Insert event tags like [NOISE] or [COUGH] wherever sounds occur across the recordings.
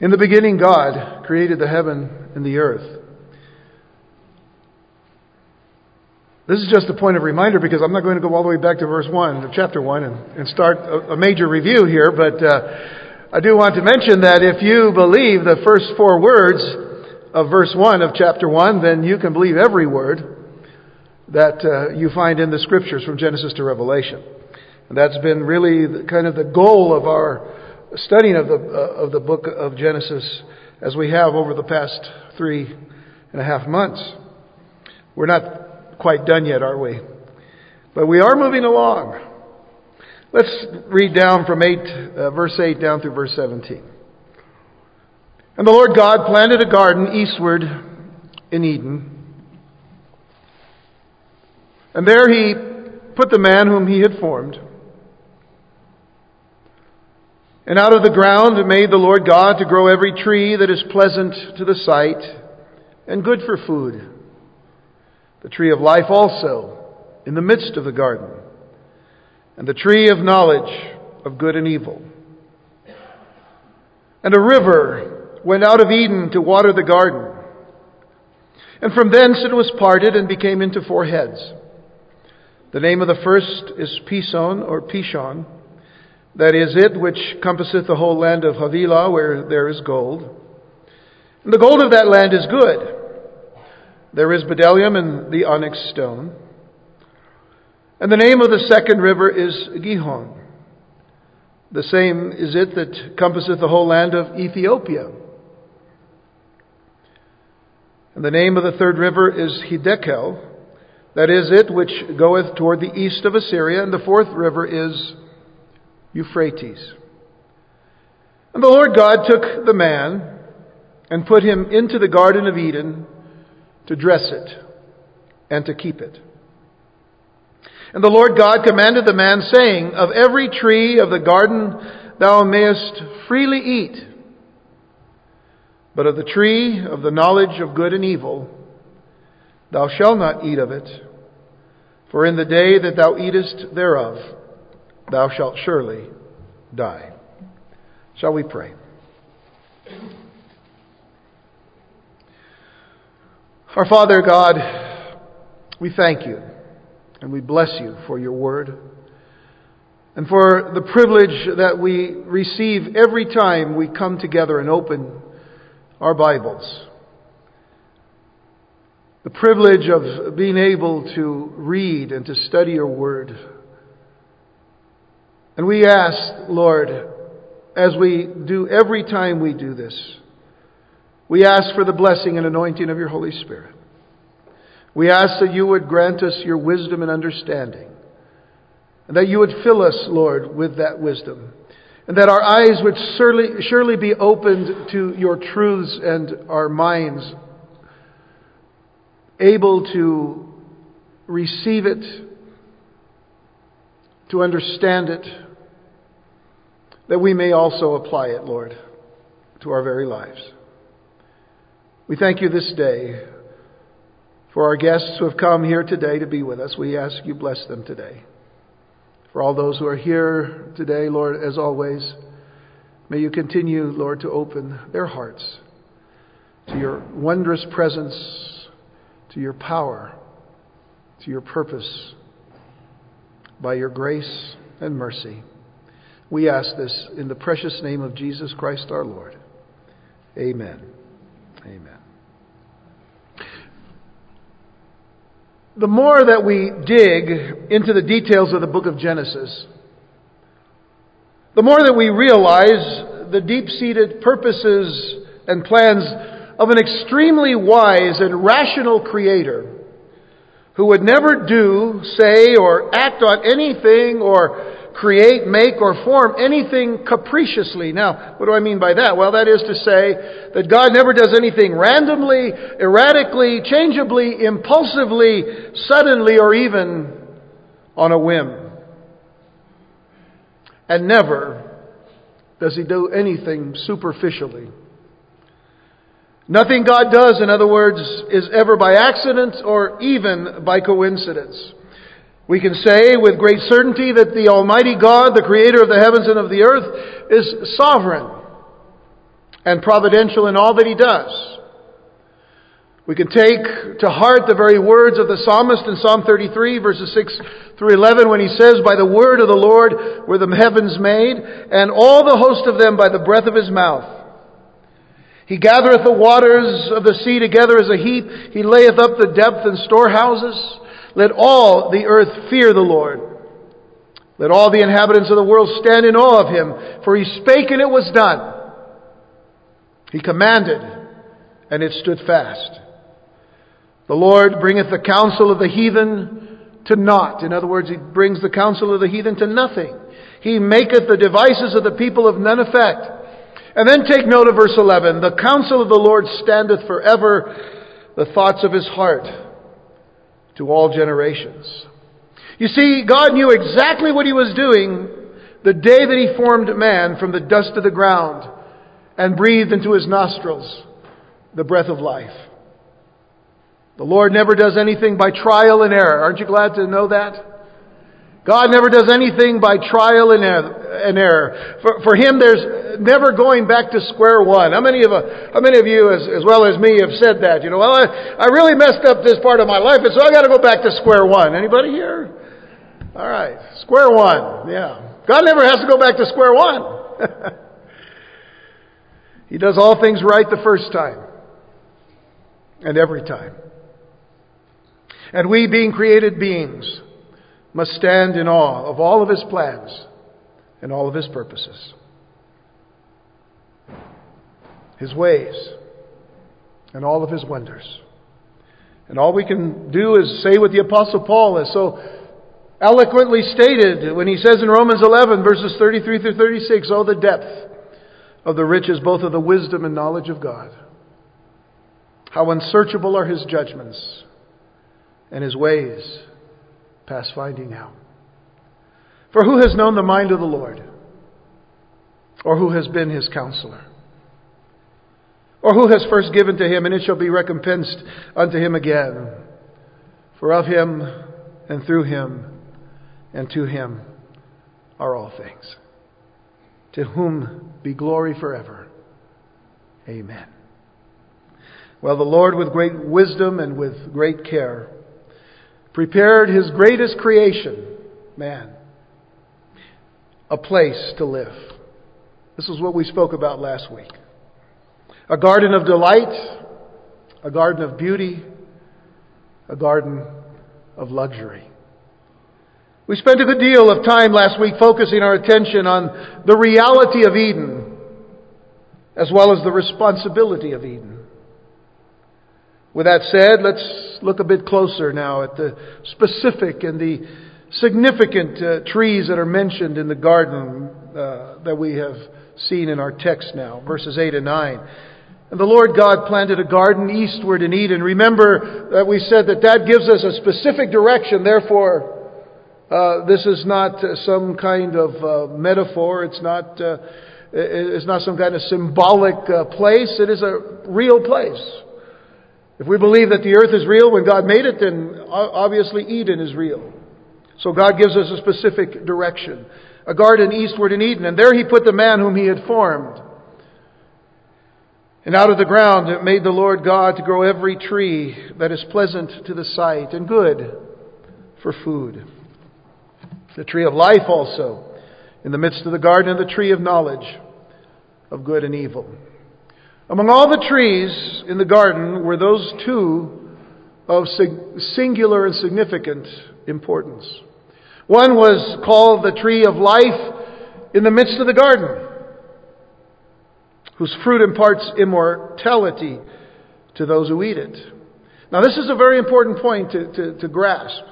In the beginning, God created the heaven and the earth. This is just a point of reminder because I'm not going to go all the way back to verse 1 of chapter 1 and, and start a, a, major review here, but uh, I do want to mention that if you believe the first four words of verse 1 of chapter 1, then you can believe every word that uh, you find in the scriptures from Genesis to Revelation. And that's been really the, kind of the goal of our studying of the, uh, of the book of Genesis as we have over the past three and a half months. We're not quite done yet, are we? But we are moving along. Let's read down from 8, uh, verse 8 down through verse 17. And the Lord God planted a garden eastward in Eden. And there he put the man whom he had formed. And out of the ground made the Lord God to grow every tree that is pleasant to the sight and good for food the tree of life also in the midst of the garden, and the tree of knowledge of good and evil. And a river went out of Eden to water the garden. And from thence it was parted and became into four heads. The name of the first is Pison or Pishon. That is it which compasseth the whole land of Havilah, where there is gold. And the gold of that land is good. There is bdellium and the onyx stone. And the name of the second river is Gihon. The same is it that compasseth the whole land of Ethiopia. And the name of the third river is Hiddekel. That is it which goeth toward the east of Assyria. And the fourth river is Euphrates. And the Lord God took the man and put him into the Garden of Eden to dress it and to keep it. And the Lord God commanded the man, saying, Of every tree of the garden thou mayest freely eat, but of the tree of the knowledge of good and evil thou shalt not eat of it, for in the day that thou eatest thereof thou shalt surely die. Shall we pray? Our Father God, we thank you and we bless you for your word and for the privilege that we receive every time we come together and open our Bibles. The privilege of being able to read and to study your word. And we ask, Lord, as we do every time we do this, we ask for the blessing and anointing of your Holy Spirit. We ask that you would grant us your wisdom and understanding, and that you would fill us, Lord, with that wisdom, and that our eyes would surely, surely be opened to your truths and our minds able to receive it, to understand it, that we may also apply it, Lord, to our very lives. We thank you this day for our guests who have come here today to be with us. We ask you bless them today. For all those who are here today, Lord, as always, may you continue, Lord, to open their hearts to your wondrous presence, to your power, to your purpose, by your grace and mercy. We ask this in the precious name of Jesus Christ our Lord. Amen. Amen. the more that we dig into the details of the book of Genesis, the more that we realize the deep seated purposes and plans of an extremely wise and rational creator who would never do, say, or act on anything or create, make, or form anything capriciously. Now, what do I mean by that? Well, that is to say that God never does anything randomly, erratically, changeably, impulsively, suddenly, or even on a whim. And never does He do anything superficially. Nothing God does, in other words, is ever by accident or even by coincidence. We can say with great certainty that the Almighty God, the Creator of the heavens and of the earth, is sovereign. and providential in all that he does. We can take to heart the very words of the psalmist in Psalm 33 verses 6 through 11 when he says, By the word of the Lord were the heavens made, and all the host of them by the breath of his mouth. He gathereth the waters of the sea together as a heap. He layeth up the depth in storehouses. Let all the earth fear the Lord. Let all the inhabitants of the world stand in awe of him. For he spake and it was done. He commanded and it stood fast. The Lord bringeth the counsel of the heathen to naught. In other words, He brings the counsel of the heathen to nothing. He maketh the devices of the people of none effect. And then take note of verse 11. The counsel of the Lord standeth forever, the thoughts of his heart to all generations. You see, God knew exactly what he was doing the day that he formed man from the dust of the ground and breathed into his nostrils the breath of life. The Lord never does anything by trial and error. Aren't you glad to know that? God never does anything by trial and error. For, for Him, there's never going back to square one. How many of, uh, how many of you, as, as well as me, have said that? You know, well, I, I really messed up this part of my life, and so I got to go back to square one. Anybody here? All right, square one. Yeah, God never has to go back to square one. [LAUGHS] he does all things right the first time, and every time. And we, being created beings, must stand in awe of all of His plans and all of His purposes, His ways, and all of His wonders. And all we can do is say what the Apostle Paul has so eloquently stated when he says in Romans 11, verses 33 through 36, Oh, the depth of the riches, both of the wisdom and knowledge of God. How unsearchable are His judgments and his ways past finding out. For who has known the mind of the Lord? Or who has been his counselor? Or who has first given to him, and it shall be recompensed unto him again? For of him, and through him, and to him are all things. To whom be glory forever. Amen. Well, the Lord, with great wisdom and with great care, prepared his greatest creation, man, a place to live. This is what we spoke about last week. A garden of delight, a garden of beauty, a garden of luxury. We spent a good deal of time last week focusing our attention on the reality of Eden as well as the responsibility of Eden. With that said, let's look a bit closer now at the specific and the significant uh, trees that are mentioned in the garden uh, that we have seen in our text now, verses 8 and 9. And the Lord God planted a garden eastward in Eden. Remember that we said that that gives us a specific direction. Therefore, uh, this is not uh, some kind of uh, metaphor. It's not, uh, it's not some kind of symbolic place. It is a real place. If we believe that the earth is real when God made it, then obviously Eden is real. So God gives us a specific direction. A garden eastward in Eden, and there he put the man whom he had formed. And out of the ground it made the Lord God to grow every tree that is pleasant to the sight and good for food. The tree of life also, in the midst of the garden, and the tree of knowledge of good and evil. Among all the trees in the garden were those two of singular and significant importance. One was called the tree of life in the midst of the garden, whose fruit imparts immortality to those who eat it. Now, this is a very important point to, to, to grasp.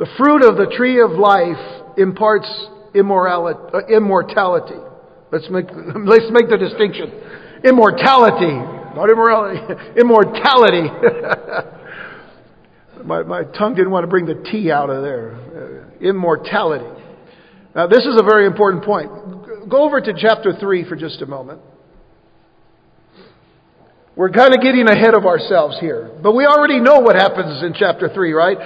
The fruit of the tree of life imparts uh, immortality. Let's make, let's make the distinction. Immortality, not immorality, immortality. [LAUGHS] my, my tongue didn't want to bring the T out of there. Uh, immortality. Now, this is a very important point. Go over to chapter 3 for just a moment. We're kind of getting ahead of ourselves here. But we already know what happens in chapter 3, right?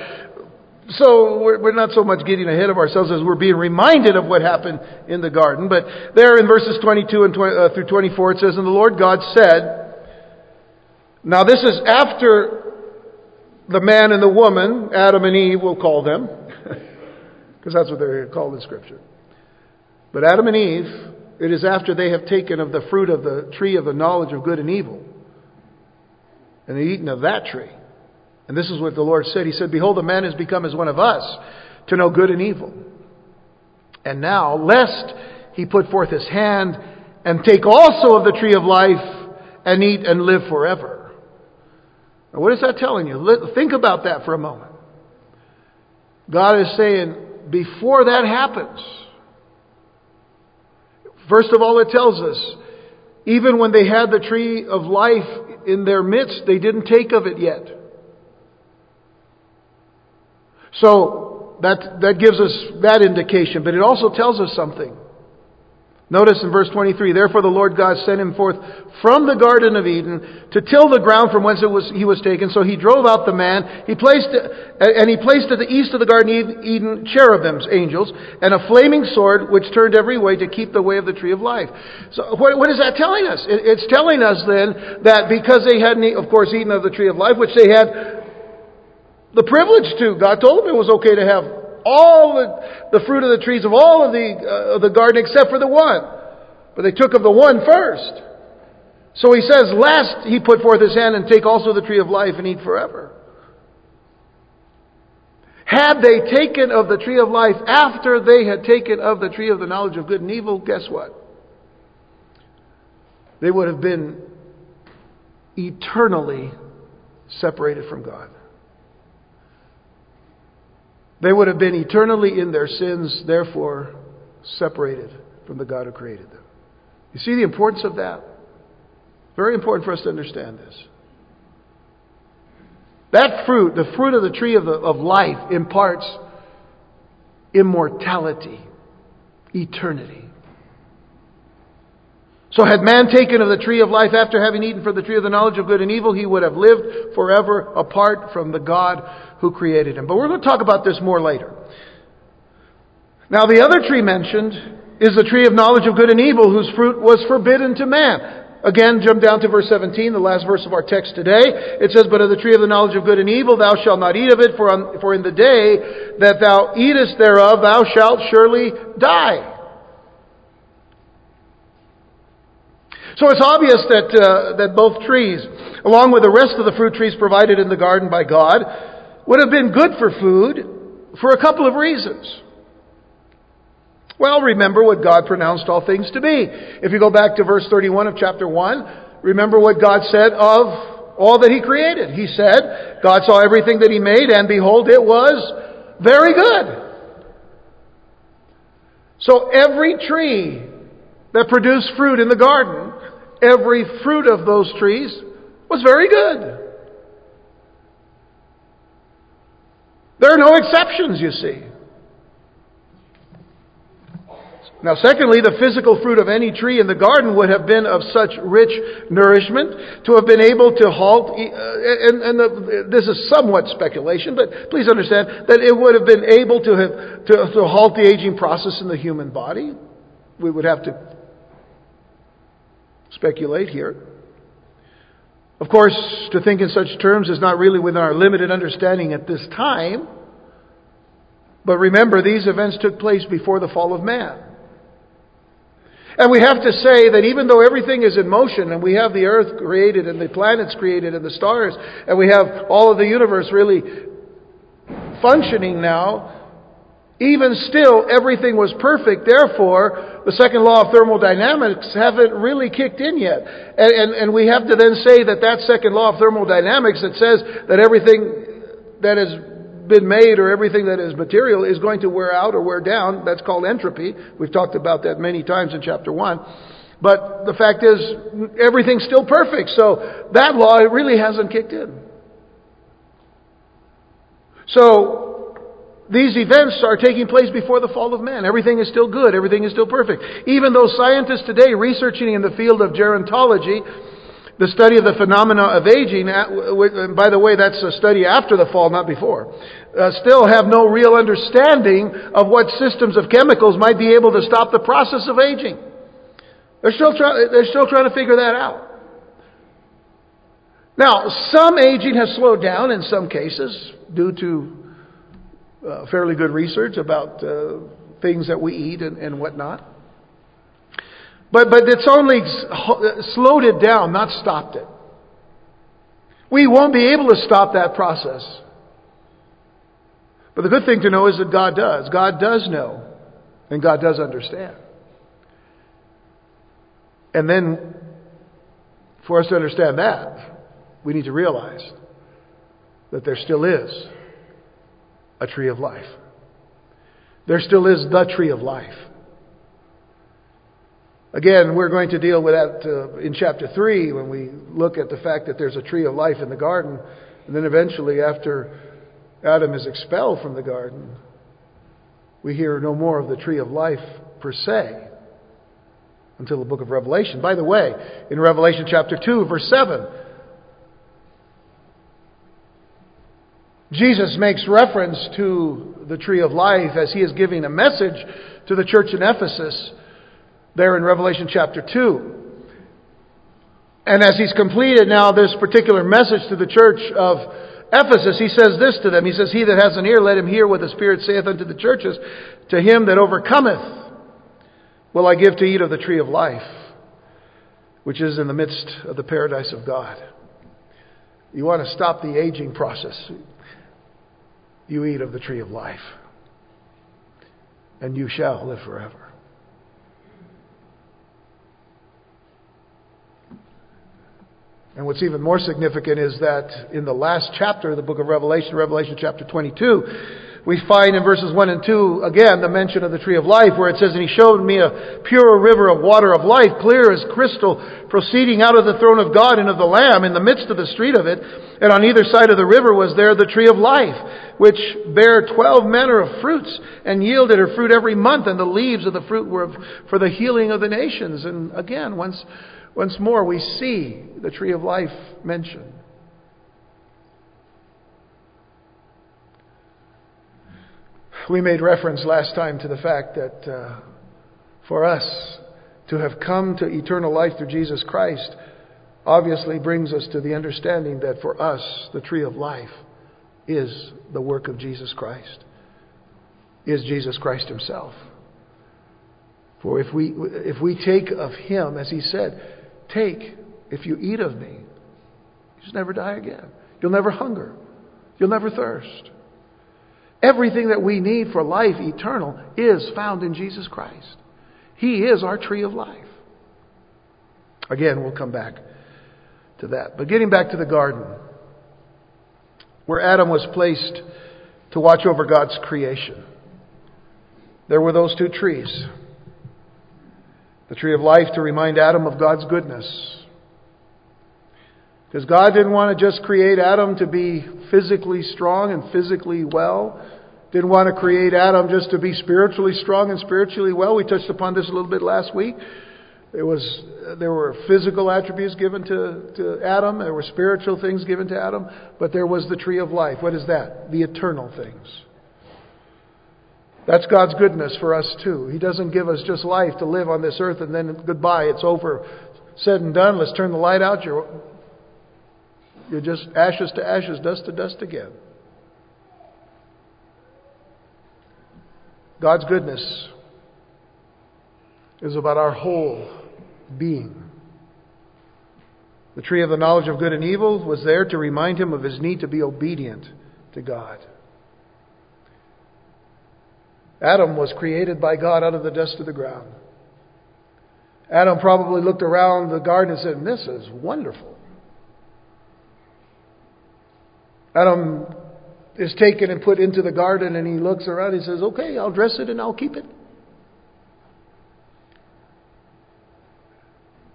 So we're, we're not so much getting ahead of ourselves as we're being reminded of what happened in the garden. But there in verses 22 and 20, uh, through 24 it says, And the Lord God said, Now this is after the man and the woman, Adam and Eve, we'll call them, [LAUGHS] because that's what they're called in Scripture. But Adam and Eve, it is after they have taken of the fruit of the tree of the knowledge of good and evil, and they've eaten of that tree. And this is what the Lord said. He said, Behold, the man has become as one of us to know good and evil. And now, lest he put forth his hand and take also of the tree of life and eat and live forever. Now, what is that telling you? Think about that for a moment. God is saying, before that happens, first of all, it tells us, even when they had the tree of life in their midst, they didn't take of it yet. So that, that gives us that indication, but it also tells us something. Notice in verse 23, therefore the Lord God sent him forth from the Garden of Eden to till the ground from whence was, he was taken. So he drove out the man, he placed, and he placed at the east of the Garden of Eden cherubims, angels, and a flaming sword which turned every way to keep the way of the tree of life. So what, what is that telling us? It, it's telling us then that because they hadn't, of course, eaten of the tree of life, which they had the privilege to. God told them it was okay to have all the, the fruit of the trees of all of the, uh, of the garden except for the one. But they took of the one first. So he says, lest he put forth his hand and take also the tree of life and eat forever. Had they taken of the tree of life after they had taken of the tree of the knowledge of good and evil, guess what? They would have been eternally separated from God. They would have been eternally in their sins, therefore separated from the God who created them. You see the importance of that? Very important for us to understand this. That fruit, the fruit of the tree of, the, of life, imparts immortality, eternity. So had man taken of the tree of life after having eaten from the tree of the knowledge of good and evil, he would have lived forever apart from the God who created him. But we're going to talk about this more later. Now the other tree mentioned is the tree of knowledge of good and evil whose fruit was forbidden to man. Again, jump down to verse 17, the last verse of our text today. It says, But of the tree of the knowledge of good and evil thou shalt not eat of it, for, on, for in the day that thou eatest thereof thou shalt surely die. So it's obvious that, uh, that both trees, along with the rest of the fruit trees provided in the garden by God, would have been good for food for a couple of reasons. Well, remember what God pronounced all things to be. If you go back to verse 31 of chapter 1, remember what God said of all that He created. He said, God saw everything that He made, and behold, it was very good. So every tree that produced fruit in the garden every fruit of those trees was very good. There are no exceptions, you see. Now, secondly, the physical fruit of any tree in the garden would have been of such rich nourishment to have been able to halt, uh, and, and the, this is somewhat speculation, but please understand that it would have been able to, have, to, to halt the aging process in the human body. We would have to speculate here. Of course, to think in such terms is not really within our limited understanding at this time. But remember, these events took place before the fall of man. And we have to say that even though everything is in motion and we have the earth created and the planets created and the stars and we have all of the universe really functioning now, even still, everything was perfect. Therefore, the second law of thermodynamics haven't really kicked in yet. And, and, and, we have to then say that that second law of thermodynamics that says that everything that has been made or everything that is material is going to wear out or wear down, that's called entropy. We've talked about that many times in chapter 1. But the fact is, everything's still perfect. So that law really hasn't kicked in. So these events are taking place before the fall of man. Everything is still good. Everything is still perfect. Even though scientists today researching in the field of gerontology the study of the phenomena of aging, and by the way, that's a study after the fall, not before, uh, still have no real understanding of what systems of chemicals might be able to stop the process of aging. They're still, try- they're still trying to figure that out. Now, some aging has slowed down in some cases due to uh, fairly good research about uh, things that we eat and, and whatnot. But, but it's only slowed it down, not stopped it. We won't be able to stop that process. But the good thing to know is that God does. God does know, and God does understand. And then, for us to understand that, we need to realize that there still is a tree of life. There still is the tree of life. Again, we're going to deal with that uh, in chapter 3 when we look at the fact that there's a tree of life in the garden. And then eventually, after Adam is expelled from the garden, we hear no more of the tree of life per se until the book of Revelation. By the way, in Revelation chapter 2, verse 7, Jesus makes reference to the tree of life as he is giving a message to the church in Ephesus there in Revelation chapter 2. And as he's completed now this particular message to the church of Ephesus, he says this to them. He says, He that has an ear, let him hear what the Spirit saith unto the churches. To him that overcometh will I give to eat of the tree of life, which is in the midst of the paradise of God. You want to stop the aging process you eat of the tree of life, and you shall live forever. And what's even more significant is that in the last chapter of the book of Revelation, Revelation chapter 22, we find in verses 1 and 2 again the mention of the tree of life where it says, And he showed me a pure river of water of life, clear as crystal, proceeding out of the throne of God and of the Lamb in the midst of the street of it. And on either side of the river was there the tree of life, which bare twelve manner of fruits and yielded her fruit every month. And the leaves of the fruit were for the healing of the nations. And again, once, once more, we see the tree of life mentioned. We made reference last time to the fact that uh, for us to have come to eternal life through Jesus Christ obviously brings us to the understanding that for us, the tree of life is the work of Jesus Christ, is Jesus Christ Himself. For if we, if we take of Him, as He said, take, if you eat of me, you'll never die again. You'll never hunger. You'll never thirst. Everything that we need for life eternal is found in Jesus Christ. He is our tree of life. Again, we'll come back to that. But getting back to the garden, where Adam was placed to watch over God's creation, there were those two trees the tree of life to remind Adam of God's goodness. Because God didn't want to just create Adam to be physically strong and physically well. Didn't want to create Adam just to be spiritually strong and spiritually well. We touched upon this a little bit last week. There was there were physical attributes given to, to Adam, there were spiritual things given to Adam, but there was the tree of life. What is that? The eternal things. That's God's goodness for us too. He doesn't give us just life to live on this earth and then goodbye, it's over, said and done. Let's turn the light out. You're, you're just ashes to ashes, dust to dust again. God's goodness is about our whole being. The tree of the knowledge of good and evil was there to remind him of his need to be obedient to God. Adam was created by God out of the dust of the ground. Adam probably looked around the garden and said, This is wonderful. Adam is taken and put into the garden, and he looks around and he says, Okay, I'll dress it and I'll keep it.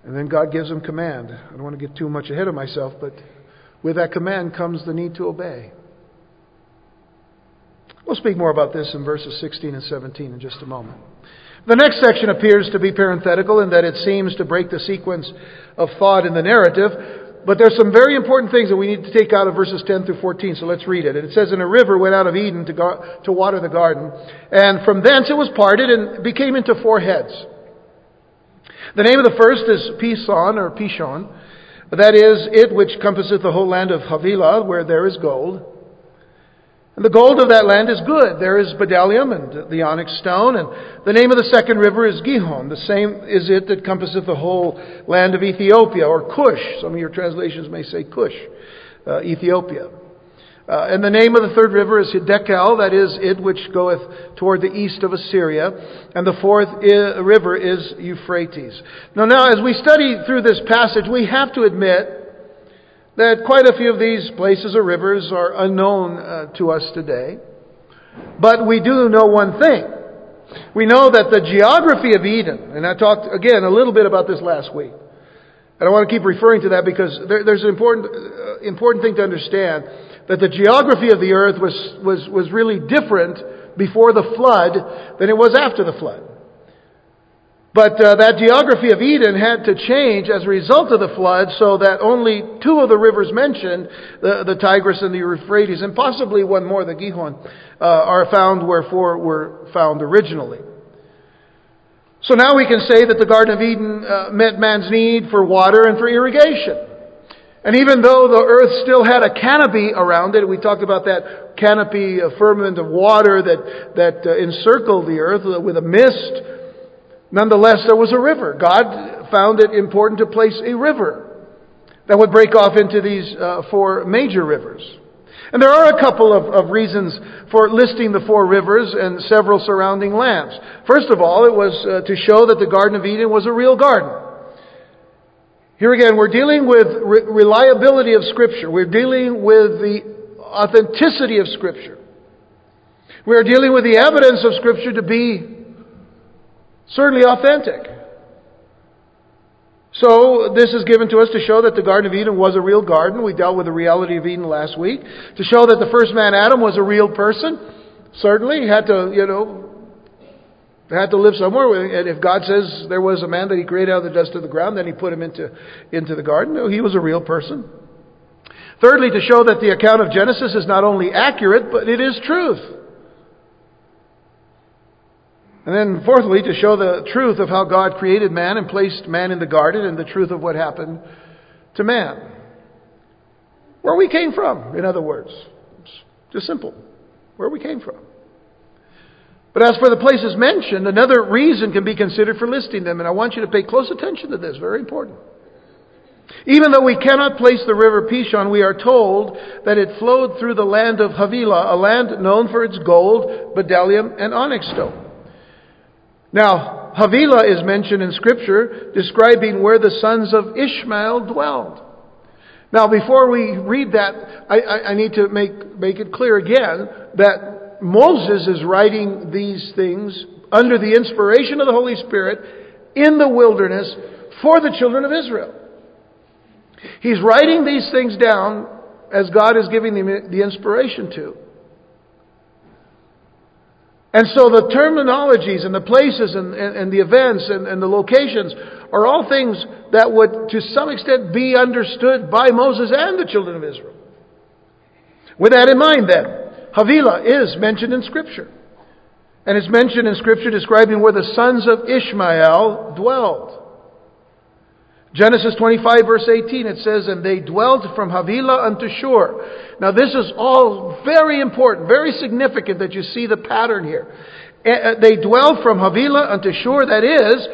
And then God gives him command. I don't want to get too much ahead of myself, but with that command comes the need to obey. We'll speak more about this in verses 16 and 17 in just a moment. The next section appears to be parenthetical in that it seems to break the sequence of thought in the narrative, but there's some very important things that we need to take out of verses 10 through 14, so let's read it. It says, And a river went out of Eden to, go, to water the garden, and from thence it was parted and became into four heads. The name of the first is Pison or Pishon, that is, it which compasseth the whole land of Havilah, where there is gold. And the gold of that land is good. There is bdellium and the onyx stone. And the name of the second river is Gihon. The same is it that compasseth the whole land of Ethiopia, or Cush. Some of your translations may say Cush, uh, Ethiopia. Uh, and the name of the third river is Hiddekel, that is it which goeth toward the east of Assyria. And the fourth I- river is Euphrates. Now, now, as we study through this passage, we have to admit that quite a few of these places or rivers are unknown uh, to us today. But we do know one thing. We know that the geography of Eden, and I talked again a little bit about this last week, and I want to keep referring to that because there, there's an important, uh, important thing to understand that the geography of the earth was, was, was really different before the flood than it was after the flood. But uh, that geography of Eden had to change as a result of the flood so that only two of the rivers mentioned, the, the Tigris and the Euphrates, and possibly one more, the Gihon, uh, are found where four were found originally. So now we can say that the Garden of Eden uh, met man's need for water and for irrigation. And even though the earth still had a canopy around it, we talked about that canopy, a firmament of water that, that uh, encircled the earth with a mist, Nonetheless, there was a river. God found it important to place a river that would break off into these uh, four major rivers. And there are a couple of, of, reasons for listing the four rivers and several surrounding lands. First of all, it was uh, to show that the Garden of Eden was a real garden. Here again, we're dealing with re- reliability of Scripture. We're dealing with the authenticity of Scripture. We are dealing with the evidence of Scripture to be certainly authentic. So, this is given to us to show that the Garden of Eden was a real garden. We dealt with the reality of Eden last week. To show that the first man, Adam, was a real person. Certainly, he had to, you know, had to live somewhere. And if God says there was a man that he created out of the dust of the ground, then he put him into, into the garden. No, he was a real person. Thirdly, to show that the account of Genesis is not only accurate, but it is truth. And then, fourthly, to show the truth of how God created man and placed man in the garden and the truth of what happened to man. Where we came from, in other words. It's just simple. Where we came from. But as for the places mentioned, another reason can be considered for listing them, and I want you to pay close attention to this, very important. Even though we cannot place the river Pishon, we are told that it flowed through the land of Havilah, a land known for its gold, bdellium, and onyx stone. Now, Havilah is mentioned in Scripture describing where the sons of Ishmael dwelled. Now, before we read that, I, I, I, need to make, make it clear again that Moses is writing these things under the inspiration of the Holy Spirit in the wilderness for the children of Israel. He's writing these things down as God is giving them the inspiration to. And so the terminologies and the places and, and, and the events and, and, the locations are all things that would, to some extent, be understood by Moses and the children of Israel. With that in mind, then, Havilah is mentioned in Scripture. And it's mentioned in Scripture describing where the sons of Ishmael dwelled. Genesis 25 verse 18, it says, And they dwelt from Havilah unto Shur. Now this is all very important, very significant that you see the pattern here. Eh, eh, they dwelt from Havilah unto Shur, that is,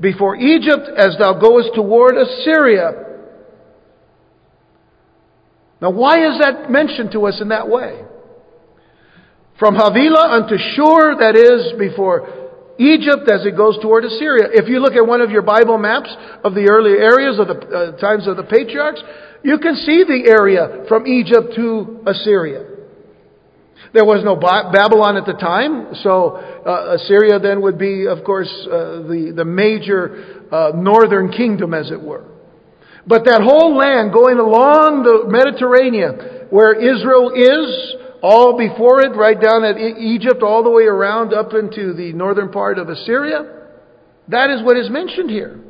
before Egypt as thou goest toward Assyria. Now why is that mentioned to us in that way? From Havilah unto Shur, that is, before Egypt as it goes toward Assyria. If you look at one of your Bible maps of the early areas of the uh, times of the patriarchs, you can see the area from Egypt to Assyria. There was no Babylon at the time, so uh, Assyria then would be, of course, uh, the, the major uh, northern kingdom, as it were. But that whole land going along the Mediterranean, where Israel is, all before it, right down at Egypt, all the way around up into the northern part of Assyria. That is what is mentioned here.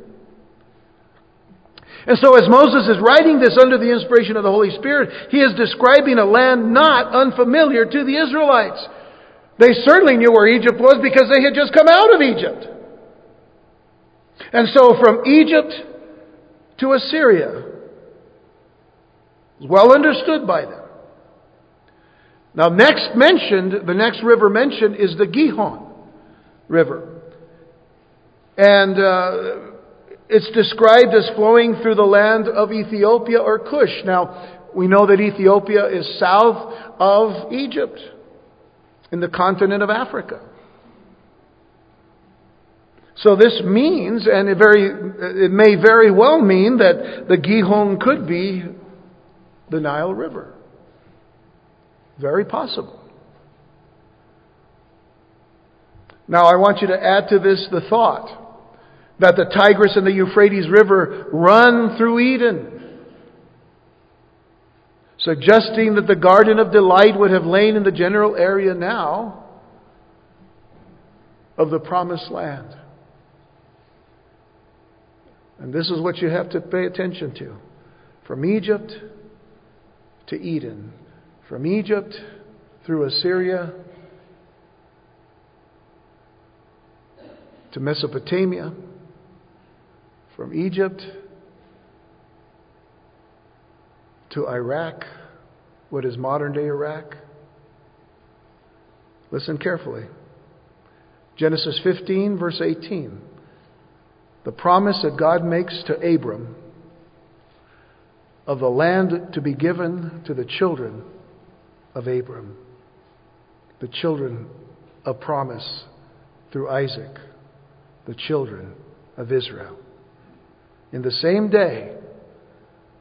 And so, as Moses is writing this under the inspiration of the Holy Spirit, he is describing a land not unfamiliar to the Israelites. They certainly knew where Egypt was because they had just come out of Egypt. And so, from Egypt to Assyria was well understood by them. Now, next mentioned, the next river mentioned is the Gihon River. And uh, it's described as flowing through the land of Ethiopia or Cush. Now, we know that Ethiopia is south of Egypt in the continent of Africa. So this means, and it, very, it may very well mean, that the Gihon could be the Nile River. Very possible. Now, I want you to add to this the thought that the Tigris and the Euphrates River run through Eden, suggesting that the Garden of Delight would have lain in the general area now of the Promised Land. And this is what you have to pay attention to. From Egypt to Eden, from Egypt through Assyria to Mesopotamia from Egypt to Iraq, what is modern day Iraq. Listen carefully. Genesis 15, verse 18. The promise that God makes to Abram of the land to be given to the children of Abram, the children of promise through Isaac, the children of Israel. In the same day,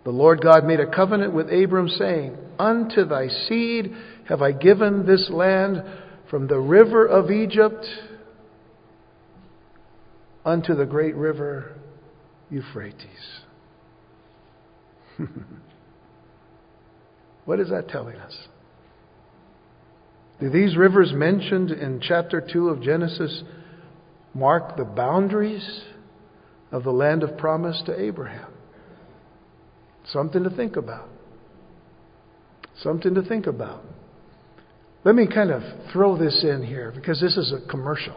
the Lord God made a covenant with Abram, saying, Unto thy seed have I given this land from the river of Egypt unto the great river Euphrates. [LAUGHS] what is that telling us? Do these rivers mentioned in chapter 2 of Genesis mark the boundaries of the land of promise to Abraham. Something to think about. Something to think about. Let me kind of throw this in here because this is a commercial.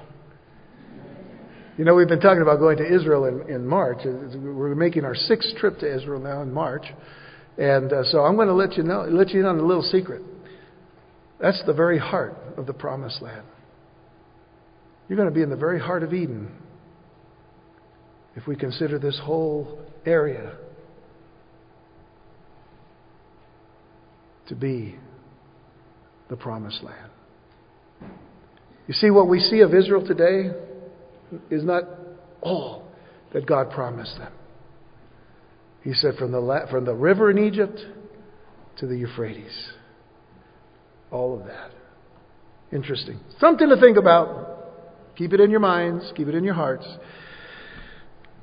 You know, we've been talking about going to Israel in, in March. We're making our sixth trip to Israel now in March. And uh, so I'm going to let you know, let you in on a little secret. That's the very heart of the promised land. You're going to be in the very heart of Eden if we consider this whole area to be the promised land. You see, what we see of Israel today is not all that God promised them. He said, from the, from the river in Egypt to the Euphrates. All of that. Interesting. Something to think about. Keep it in your minds, keep it in your hearts.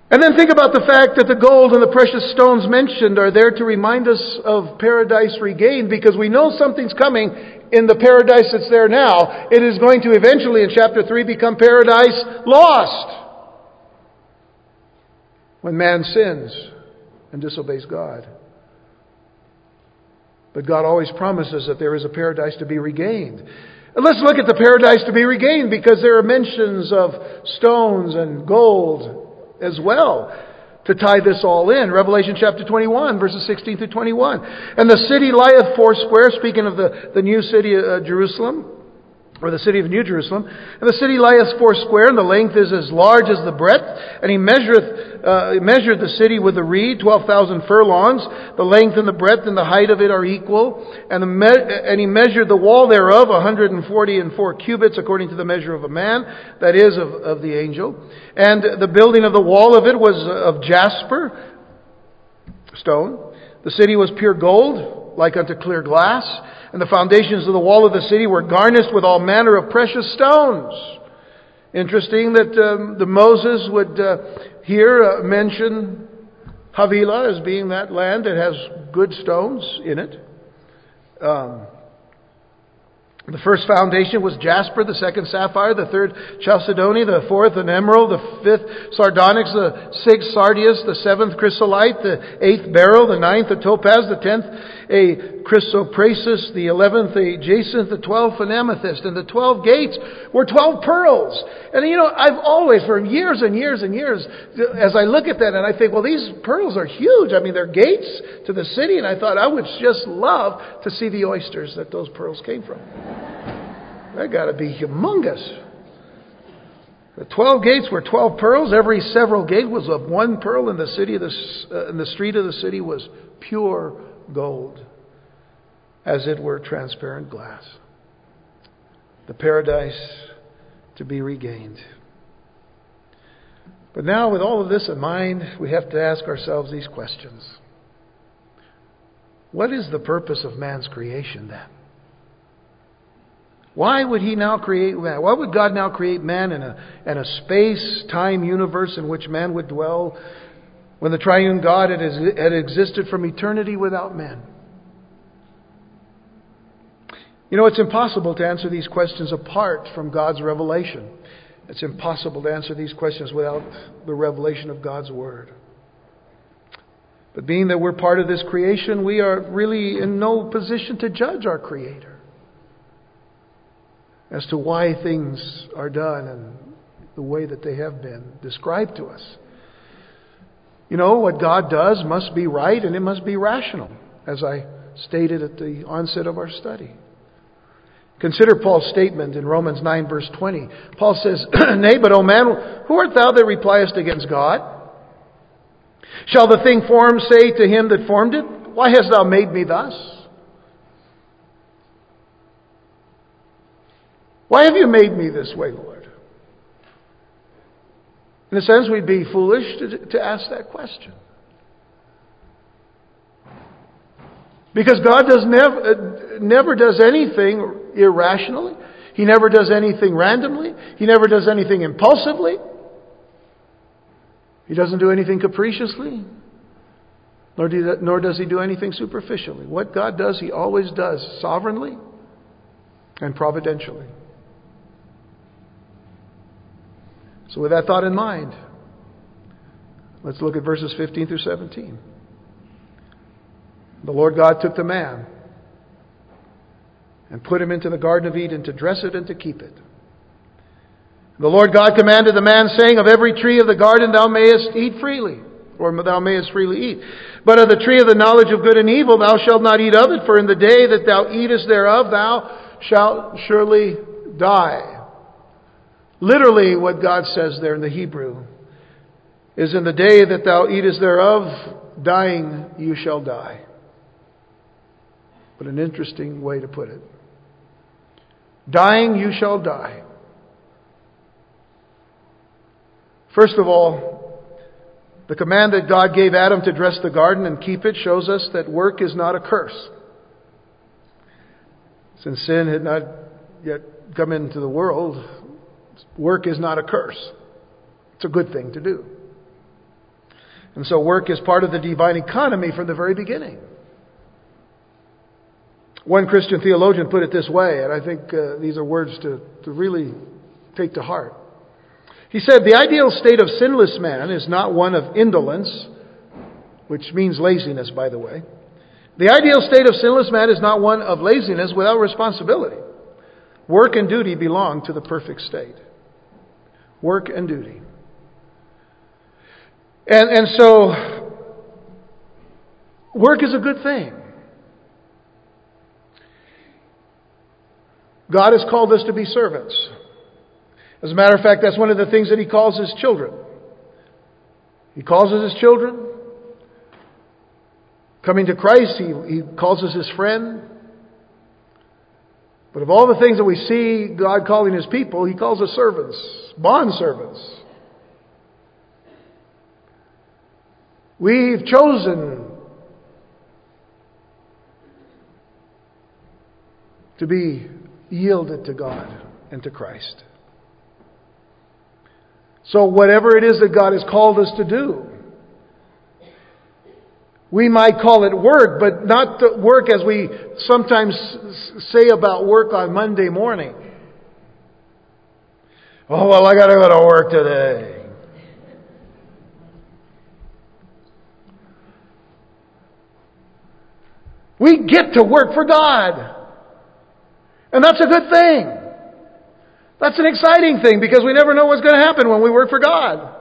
And then think about the fact that the gold and the precious stones mentioned are there to remind us of paradise regained because we know something's coming in the paradise that's there now. It is going to eventually, in chapter 3, become paradise lost when man sins and disobeys God. But God always promises that there is a paradise to be regained. And let's look at the paradise to be regained because there are mentions of stones and gold as well to tie this all in. Revelation chapter 21, verses 16 through 21. And the city lieth foursquare, speaking of the, the new city of uh, Jerusalem, or the city of New Jerusalem. And the city lieth foursquare, and the length is as large as the breadth. And he measureth, uh, measured the city with a reed, twelve thousand furlongs. The length and the breadth and the height of it are equal. And, the me- and he measured the wall thereof, a hundred and forty and four cubits, according to the measure of a man, that is of, of the angel. And the building of the wall of it was of jasper stone. The city was pure gold, like unto clear glass and the foundations of the wall of the city were garnished with all manner of precious stones. Interesting that um, the Moses would uh, here uh, mention Havilah as being that land that has good stones in it. Um, The first foundation was jasper, the second sapphire, the third chalcedony, the fourth an emerald, the fifth sardonyx, the sixth sardius, the seventh chrysolite, the eighth beryl, the ninth a topaz, the tenth a chrysoprasus, the eleventh a jacinth, the twelfth an amethyst, and the twelve gates were twelve pearls. And you know, I've always, for years and years and years, as I look at that and I think, well, these pearls are huge. I mean, they're gates to the city, and I thought I would just love to see the oysters that those pearls came from. That got to be humongous. The twelve gates were twelve pearls. Every several gate was of one pearl, and the city of the, uh, and the street of the city was pure gold, as it were transparent glass. The paradise to be regained. But now, with all of this in mind, we have to ask ourselves these questions. What is the purpose of man's creation then? Why would he now create man? Why would God now create man in a, in a space time universe in which man would dwell when the triune God had, existed from eternity without men? You know, it's impossible to answer these questions apart from God's revelation. It's impossible to answer these questions without the revelation of God's Word. But being that we're part of this creation, we are really in no position to judge our Creator as to why things are done and the way that they have been described to us. You know, what God does must be right and it must be rational, as I stated at the onset of our study. Consider Paul's statement in Romans 9, verse 20. Paul says, [CLEARS THROAT] Nay, but, O man, who art thou that repliest against God? Shall the thing formed say to him that formed it, Why hast thou made me thus? Why have you made me this way, Lord? In a sense, we'd be foolish to, to ask that question. Because God does never, uh, never does anything irrationally. He never does anything randomly. He never does anything impulsively. He doesn't do anything capriciously. Nor, do, nor does he do anything superficially. What God does, he always does sovereignly and providentially. So, with that thought in mind, let's look at verses 15 through 17. The Lord God took the man and put him into the Garden of Eden to dress it and to keep it. The Lord God commanded the man, saying, Of every tree of the garden thou mayest eat freely, or thou mayest freely eat. But of the tree of the knowledge of good and evil thou shalt not eat of it, for in the day that thou eatest thereof thou shalt surely die. Literally, what God says there in the Hebrew is in the day that thou eatest thereof, dying you shall die. But an interesting way to put it. Dying you shall die. First of all, the command that God gave Adam to dress the garden and keep it shows us that work is not a curse. Since sin had not yet come into the world, Work is not a curse. It's a good thing to do. And so work is part of the divine economy from the very beginning. One Christian theologian put it this way, and I think uh, these are words to, to really take to heart. He said, The ideal state of sinless man is not one of indolence, which means laziness, by the way. The ideal state of sinless man is not one of laziness without responsibility. Work and duty belong to the perfect state work and duty. And, and so, work is a good thing. God has called us to be servants. As a matter of fact, that's one of the things that He calls His children. He calls us His children. Coming to Christ, He, he calls us His friend. But of all the things that we see God calling His people, He calls us servants, bond servants. We've chosen to be yielded to God and to Christ. So, whatever it is that God has called us to do, We might call it work, but not the work as we sometimes say about work on Monday morning. Oh, well, I got to go to work today. We get to work for God. And that's a good thing. That's an exciting thing because we never know what's going to happen when we work for God.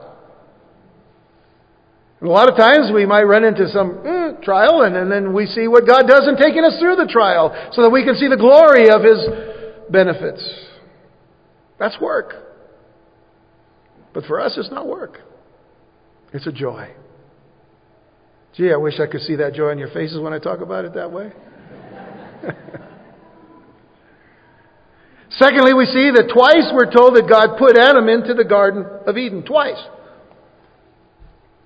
And a lot of times we might run into some mm, trial and, and then we see what God does in taking us through the trial so that we can see the glory of His benefits. That's work. But for us, it's not work. It's a joy. Gee, I wish I could see that joy on your faces when I talk about it that way. [LAUGHS] Secondly, we see that twice we're told that God put Adam into the Garden of Eden. Twice.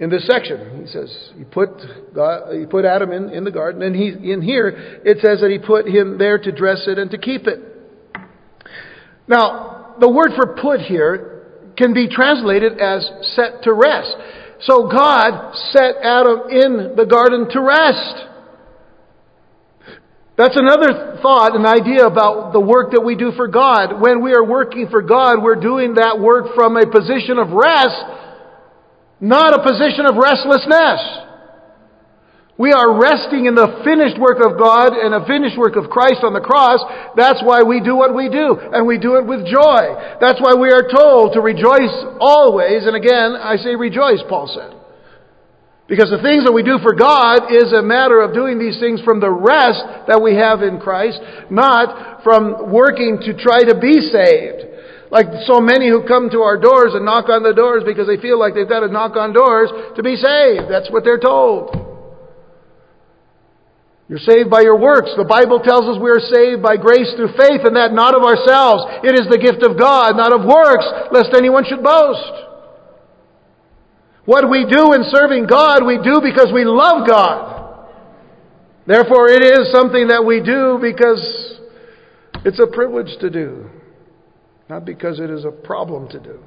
In this section, he says he put God, he put Adam in, in the garden, and he in here it says that he put him there to dress it and to keep it. Now, the word for put here can be translated as set to rest. So God set Adam in the garden to rest. That's another thought, an idea about the work that we do for God. When we are working for God, we're doing that work from a position of rest, not a position of restlessness. We are resting in the finished work of God and the finished work of Christ on the cross. That's why we do what we do, and we do it with joy. That's why we are told to rejoice always, and again, I say rejoice, Paul said. Because the things that we do for God is a matter of doing these things from the rest that we have in Christ, not from working to try to be saved. Like so many who come to our doors and knock on the doors because they feel like they've got to knock on doors to be saved. That's what they're told. You're saved by your works. The Bible tells us we are saved by grace through faith and that not of ourselves. It is the gift of God, not of works, lest anyone should boast. What we do in serving God, we do because we love God. Therefore, it is something that we do because it's a privilege to do, not because it is a problem to do.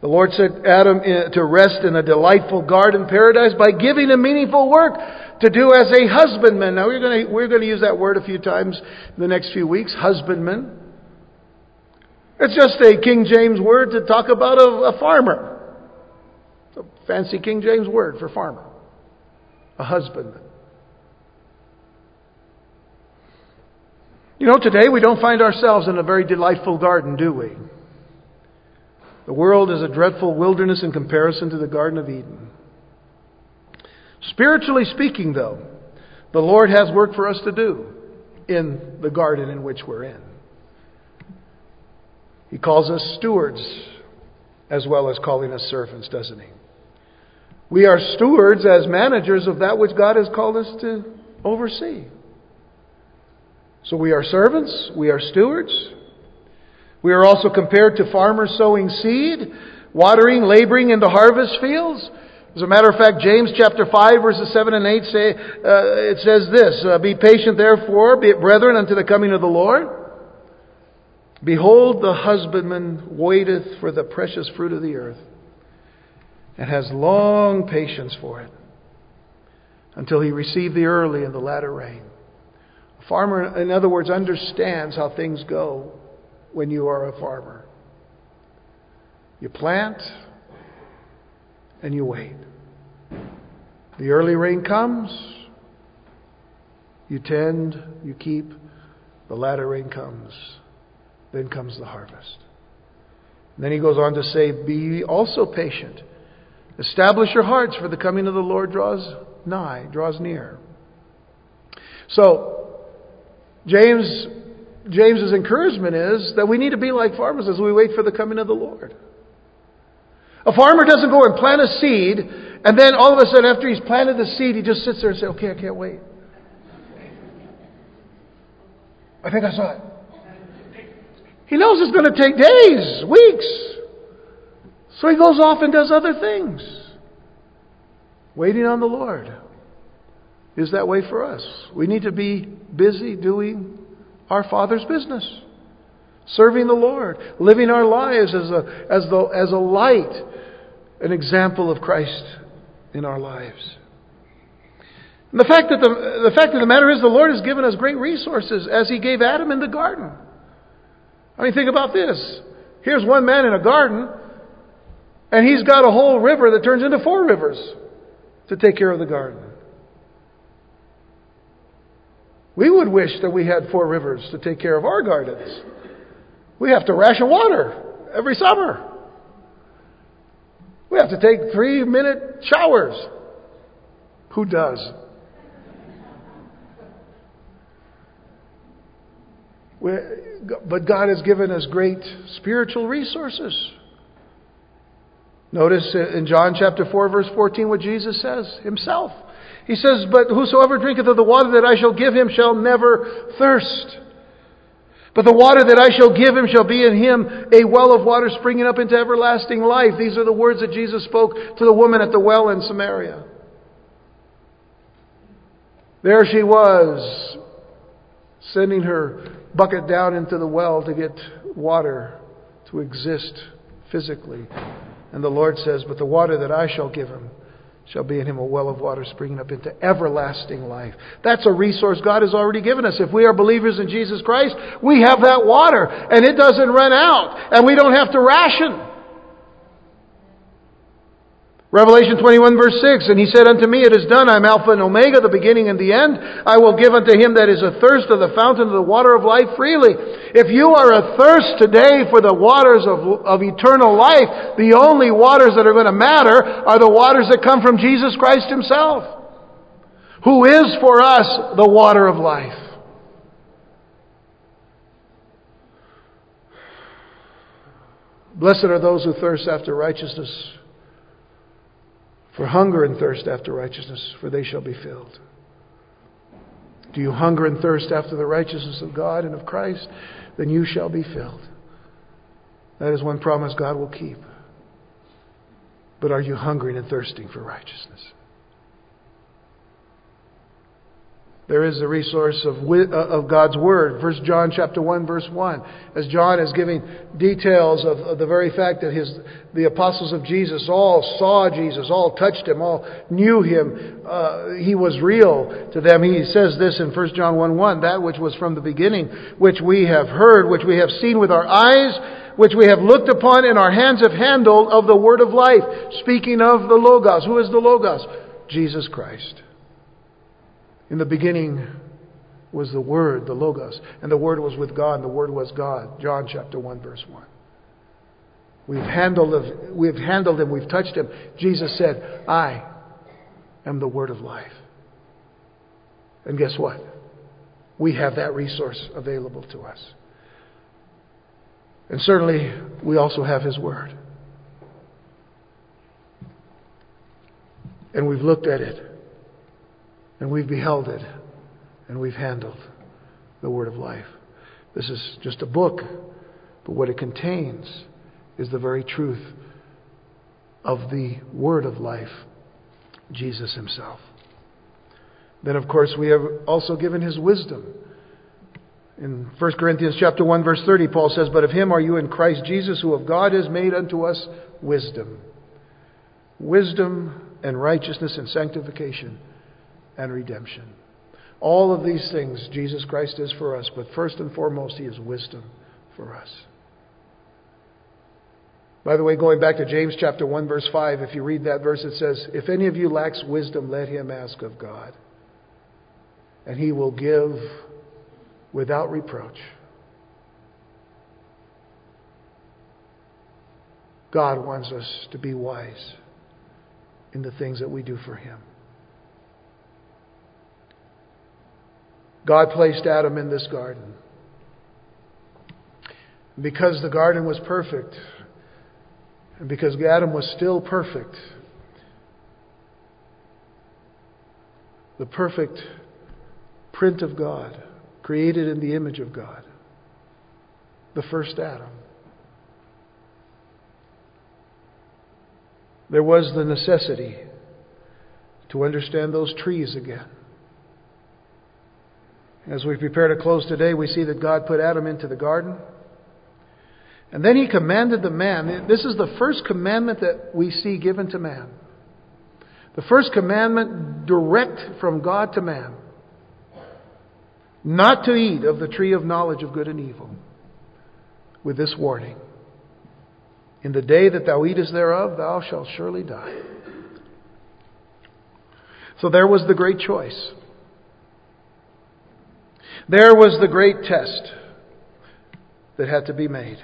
The Lord set Adam to rest in a delightful garden paradise by giving him meaningful work to do as a husbandman. Now, we're going to, we're going to use that word a few times in the next few weeks husbandman. It's just a King James word to talk about a, a farmer. It's a fancy King James word for farmer. A husbandman. You know, today we don't find ourselves in a very delightful garden, do we? The world is a dreadful wilderness in comparison to the Garden of Eden. Spiritually speaking, though, the Lord has work for us to do in the garden in which we're in. He calls us stewards as well as calling us servants, doesn't he? We are stewards as managers of that which God has called us to oversee. So we are servants, we are stewards. We are also compared to farmers sowing seed, watering, laboring in the harvest fields. As a matter of fact, James chapter 5 verses 7 and 8 say, uh, it says this, uh, Be patient therefore, be it brethren, unto the coming of the Lord. Behold, the husbandman waiteth for the precious fruit of the earth, and has long patience for it, until he receive the early and the latter rain. A farmer, in other words, understands how things go when you are a farmer. You plant and you wait. The early rain comes, you tend, you keep, the latter rain comes then comes the harvest. And then he goes on to say, Be also patient. Establish your hearts, for the coming of the Lord draws nigh, draws near. So, James, James's encouragement is that we need to be like farmers as we wait for the coming of the Lord. A farmer doesn't go and plant a seed, and then all of a sudden, after he's planted the seed, he just sits there and says, Okay, I can't wait. I think I saw it. He knows it's going to take days, weeks. So he goes off and does other things. Waiting on the Lord is that way for us. We need to be busy doing our Father's business, serving the Lord, living our lives as a, as the, as a light, an example of Christ in our lives. And the fact, that the, the fact of the matter is, the Lord has given us great resources as He gave Adam in the garden. I mean, think about this. Here's one man in a garden, and he's got a whole river that turns into four rivers to take care of the garden. We would wish that we had four rivers to take care of our gardens. We have to ration water every summer. We have to take three minute showers. Who does? but God has given us great spiritual resources. Notice in John chapter 4, verse 14, what Jesus says himself. He says, But whosoever drinketh of the water that I shall give him shall never thirst. But the water that I shall give him shall be in him a well of water springing up into everlasting life. These are the words that Jesus spoke to the woman at the well in Samaria. There she was, sending her bucket down into the well to get water to exist physically. And the Lord says, But the water that I shall give him shall be in him a well of water springing up into everlasting life. That's a resource God has already given us. If we are believers in Jesus Christ, we have that water, and it doesn't run out, and we don't have to ration. Revelation 21 verse 6, And he said unto me, It is done, I am Alpha and Omega, the beginning and the end. I will give unto him that is athirst of the fountain of the water of life freely. If you are athirst today for the waters of, of eternal life, the only waters that are going to matter are the waters that come from Jesus Christ himself, who is for us the water of life. Blessed are those who thirst after righteousness for hunger and thirst after righteousness, for they shall be filled. Do you hunger and thirst after the righteousness of God and of Christ? Then you shall be filled. That is one promise God will keep. But are you hungering and thirsting for righteousness? There is the resource of, uh, of God's Word. First John chapter 1, verse 1. As John is giving details of, of the very fact that his, the apostles of Jesus all saw Jesus, all touched him, all knew him. Uh, he was real to them. He says this in 1 John 1 1, that which was from the beginning, which we have heard, which we have seen with our eyes, which we have looked upon and our hands have handled of the Word of life. Speaking of the Logos. Who is the Logos? Jesus Christ. In the beginning was the Word, the Logos, and the Word was with God, and the Word was God. John chapter 1, verse 1. We've handled, we've handled him, we've touched him. Jesus said, I am the Word of life. And guess what? We have that resource available to us. And certainly, we also have His Word. And we've looked at it. And we've beheld it and we've handled the Word of life. This is just a book, but what it contains is the very truth of the Word of life, Jesus Himself. Then, of course, we have also given His wisdom. In 1 Corinthians chapter 1, verse 30, Paul says, But of him are you in Christ Jesus, who of God has made unto us wisdom. Wisdom and righteousness and sanctification and redemption. All of these things Jesus Christ is for us, but first and foremost, He is wisdom for us. By the way, going back to James chapter 1, verse 5, if you read that verse, it says, If any of you lacks wisdom, let him ask of God, and He will give without reproach. God wants us to be wise in the things that we do for Him. God placed Adam in this garden. Because the garden was perfect, and because Adam was still perfect, the perfect print of God, created in the image of God, the first Adam. There was the necessity to understand those trees again. As we prepare to close today, we see that God put Adam into the garden. And then he commanded the man. This is the first commandment that we see given to man. The first commandment direct from God to man not to eat of the tree of knowledge of good and evil, with this warning In the day that thou eatest thereof, thou shalt surely die. So there was the great choice. There was the great test that had to be made.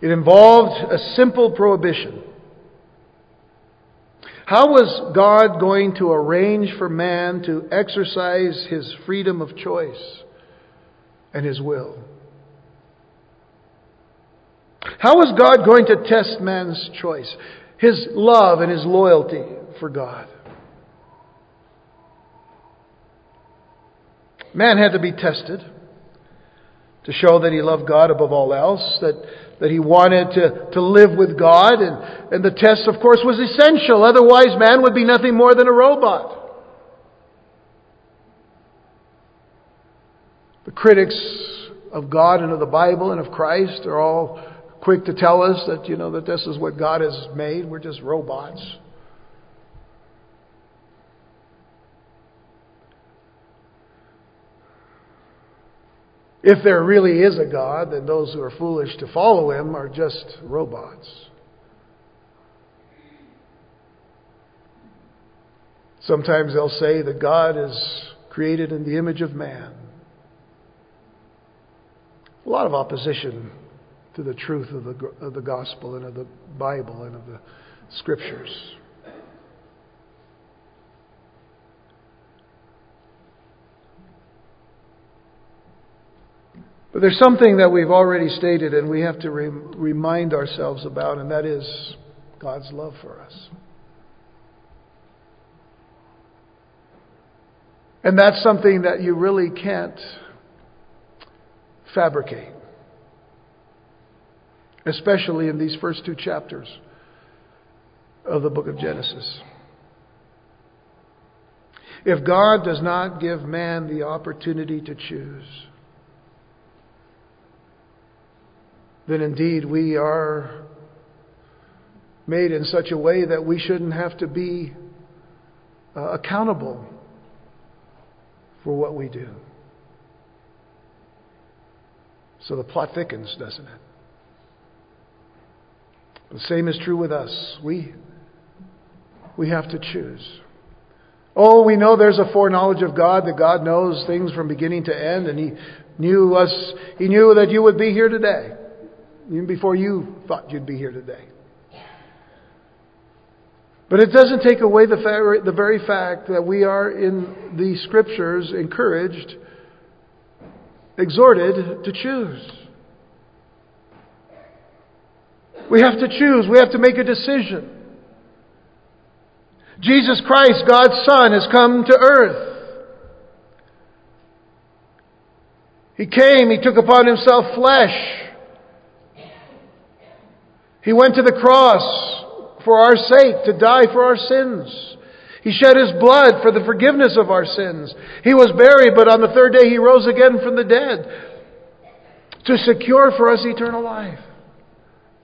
It involved a simple prohibition. How was God going to arrange for man to exercise his freedom of choice and his will? How was God going to test man's choice, his love and his loyalty for God? Man had to be tested to show that he loved God above all else, that, that he wanted to, to live with God. And, and the test, of course, was essential. Otherwise, man would be nothing more than a robot. The critics of God and of the Bible and of Christ are all quick to tell us that, you know, that this is what God has made. We're just robots. If there really is a God, then those who are foolish to follow him are just robots. Sometimes they'll say that God is created in the image of man. A lot of opposition to the truth of the, of the gospel and of the Bible and of the scriptures. But there's something that we've already stated and we have to re- remind ourselves about, and that is God's love for us. And that's something that you really can't fabricate, especially in these first two chapters of the book of Genesis. If God does not give man the opportunity to choose, then indeed we are made in such a way that we shouldn't have to be uh, accountable for what we do. So the plot thickens, doesn't it? The same is true with us. We, we have to choose. Oh, we know there's a foreknowledge of God, that God knows things from beginning to end, and He knew us, He knew that you would be here today even before you thought you'd be here today. But it doesn't take away the, the very fact that we are in the scriptures encouraged, exhorted to choose. We have to choose. We have to make a decision. Jesus Christ, God's Son, has come to earth. He came, He took upon Himself flesh. He went to the cross for our sake to die for our sins. He shed his blood for the forgiveness of our sins. He was buried, but on the third day he rose again from the dead to secure for us eternal life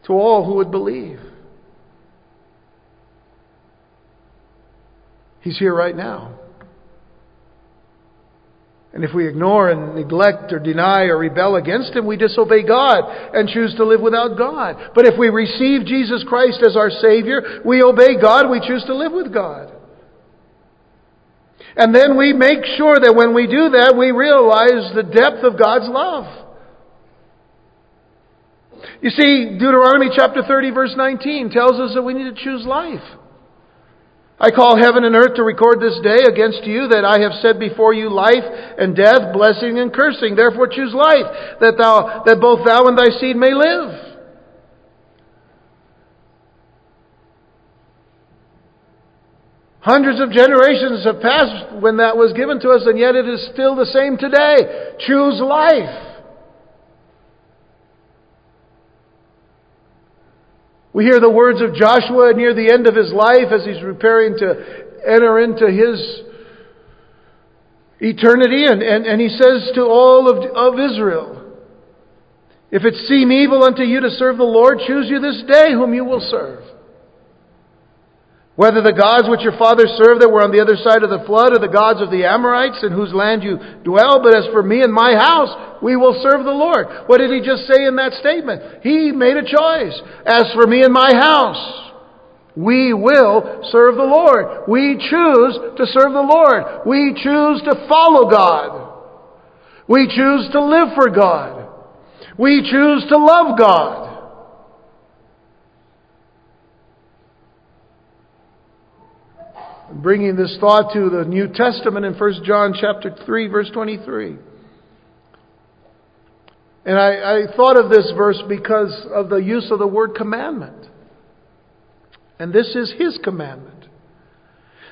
to all who would believe. He's here right now. And if we ignore and neglect or deny or rebel against Him, we disobey God and choose to live without God. But if we receive Jesus Christ as our Savior, we obey God, we choose to live with God. And then we make sure that when we do that, we realize the depth of God's love. You see, Deuteronomy chapter 30, verse 19 tells us that we need to choose life. I call heaven and earth to record this day against you that I have set before you life and death, blessing and cursing. Therefore choose life, that thou, that both thou and thy seed may live. Hundreds of generations have passed when that was given to us, and yet it is still the same today. Choose life. We hear the words of Joshua near the end of his life as he's preparing to enter into his eternity, and, and, and he says to all of, of Israel, If it seem evil unto you to serve the Lord, choose you this day whom you will serve. Whether the gods which your fathers served that were on the other side of the flood are the gods of the Amorites in whose land you dwell, but as for me and my house, we will serve the Lord. What did he just say in that statement? He made a choice. As for me and my house, we will serve the Lord. We choose to serve the Lord. We choose to follow God. We choose to live for God. We choose to love God. Bringing this thought to the New Testament in 1 John chapter 3 verse 23. And I, I thought of this verse because of the use of the word commandment. And this is His commandment.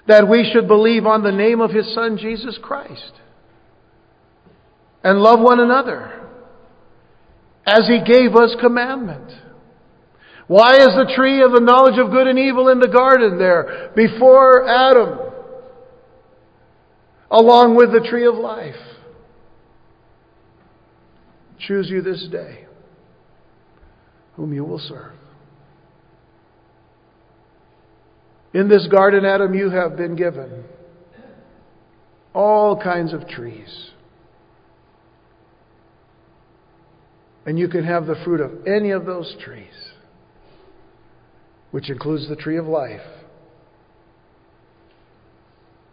That we should believe on the name of His Son Jesus Christ. And love one another. As He gave us commandment. Why is the tree of the knowledge of good and evil in the garden there before Adam? Along with the tree of life. Choose you this day whom you will serve. In this garden, Adam, you have been given all kinds of trees. And you can have the fruit of any of those trees which includes the tree of life.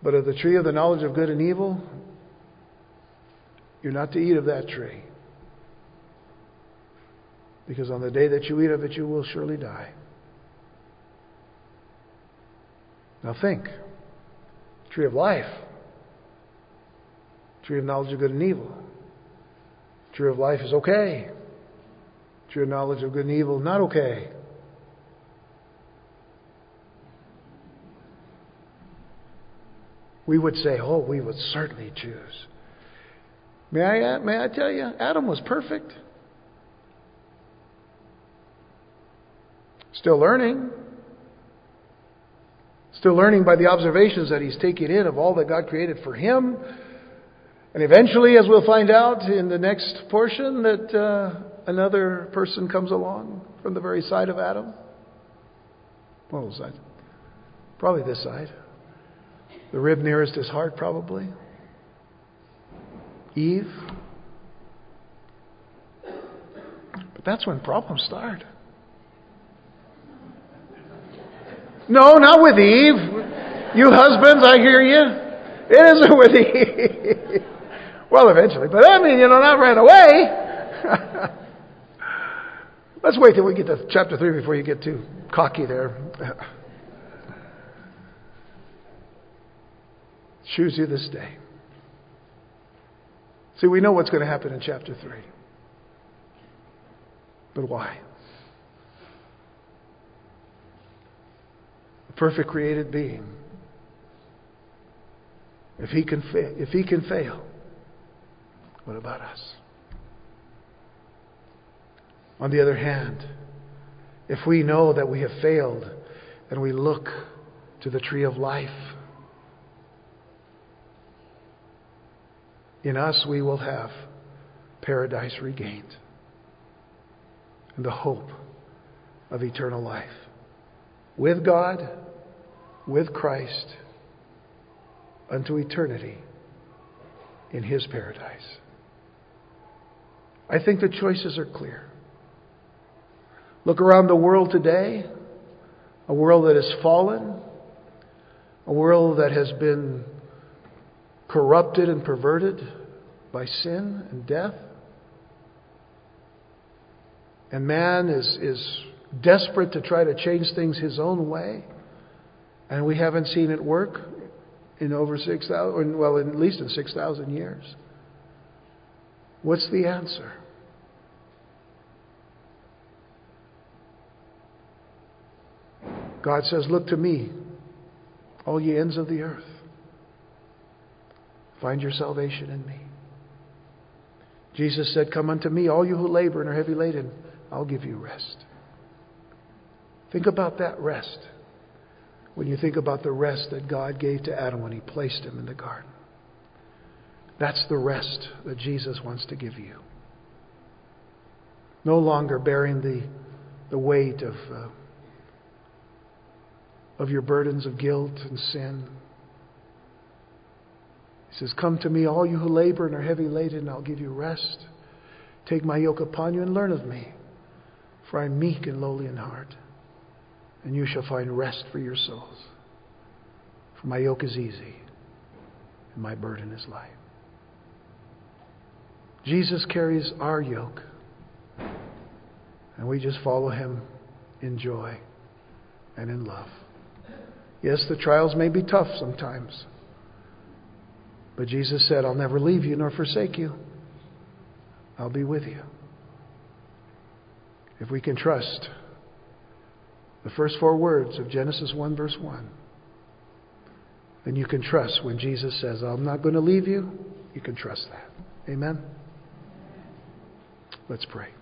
But of the tree of the knowledge of good and evil, you're not to eat of that tree. Because on the day that you eat of it, you will surely die. Now think tree of life, tree of knowledge of good and evil. Tree of life is okay. Tree of knowledge of good and evil, not okay. We would say, oh, we would certainly choose. May I, may I tell you, Adam was perfect. Still learning. Still learning by the observations that he's taking in of all that God created for him. And eventually, as we'll find out in the next portion, that uh, another person comes along from the very side of Adam. Of those sides. Probably this side. The rib nearest his heart, probably. Eve. But that's when problems start. No, not with Eve. You husbands, I hear you. It isn't with Eve. well, eventually. But I mean, you know, not right away. [LAUGHS] Let's wait till we get to chapter 3 before you get too cocky there. [LAUGHS] Choose you this day. See, we know what's going to happen in chapter 3. But why? A perfect created being. If he can fa- if he can fail, what about us? On the other hand, if we know that we have failed and we look to the tree of life, In us, we will have paradise regained and the hope of eternal life with God, with Christ, unto eternity in His paradise. I think the choices are clear. Look around the world today, a world that has fallen, a world that has been corrupted and perverted by sin and death. And man is, is desperate to try to change things his own way. And we haven't seen it work in over 6,000, well, at least in 6,000 years. What's the answer? God says, Look to me, all ye ends of the earth. Find your salvation in me. Jesus said, Come unto me, all you who labor and are heavy laden, I'll give you rest. Think about that rest when you think about the rest that God gave to Adam when he placed him in the garden. That's the rest that Jesus wants to give you. No longer bearing the, the weight of uh, of your burdens of guilt and sin. Says, Come to me, all you who labor and are heavy laden, and I'll give you rest. Take my yoke upon you and learn of me, for I am meek and lowly in heart, and you shall find rest for your souls. For my yoke is easy, and my burden is light. Jesus carries our yoke, and we just follow him in joy and in love. Yes, the trials may be tough sometimes. But Jesus said, I'll never leave you nor forsake you. I'll be with you. If we can trust the first four words of Genesis 1, verse 1, then you can trust when Jesus says, I'm not going to leave you. You can trust that. Amen? Let's pray.